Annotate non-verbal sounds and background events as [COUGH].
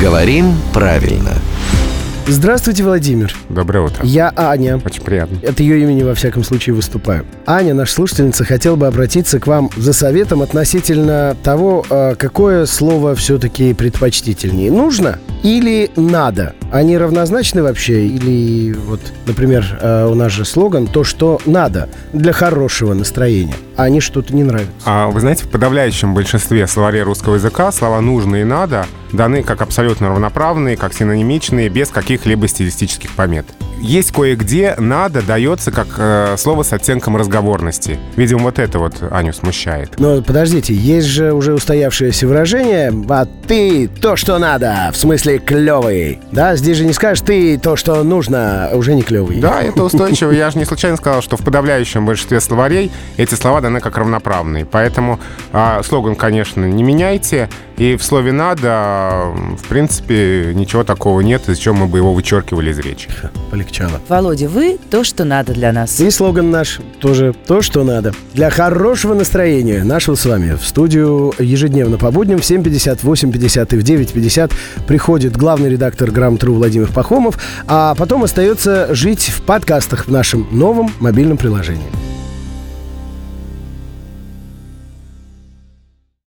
Говорим правильно. Здравствуйте, Владимир. Доброе утро. Я Аня. Очень приятно. От ее имени, во всяком случае, выступаю. Аня, наша слушательница, хотела бы обратиться к вам за советом относительно того, э, какое слово все-таки предпочтительнее. Нужно или надо? Они равнозначны вообще? Или вот, например, э, у нас же слоган «то, что надо» для хорошего настроения, а они что-то не нравятся. А вы знаете, в подавляющем большинстве словарей русского языка слова «нужно» и «надо» даны как абсолютно равноправные, как синонимичные, без каких-либо стилистических помет. Есть кое-где «надо» дается как э, слово с оттенком разговорности. Видимо, вот это вот Аню смущает. Но подождите, есть же уже устоявшееся выражение «А ты то, что надо», в смысле клевый. Да, здесь же не скажешь «ты то, что нужно», уже не клевый. Да, это [LAUGHS] устойчиво. Я же не случайно сказал, что в подавляющем большинстве словарей эти слова даны как равноправные. Поэтому а, слоган, конечно, не меняйте. И в слове «надо», в принципе, ничего такого нет, из чего мы бы его вычеркивали из речи. Полегчало. Володя, вы то, что надо для нас. И слоган наш тоже то, что надо. Для хорошего настроения нашего с вами в студию ежедневно по будням в 7.50, 8.50 и в 9.50 приходит главный редактор Грамотру Владимир Пахомов, а потом остается жить в подкастах в нашем новом мобильном приложении.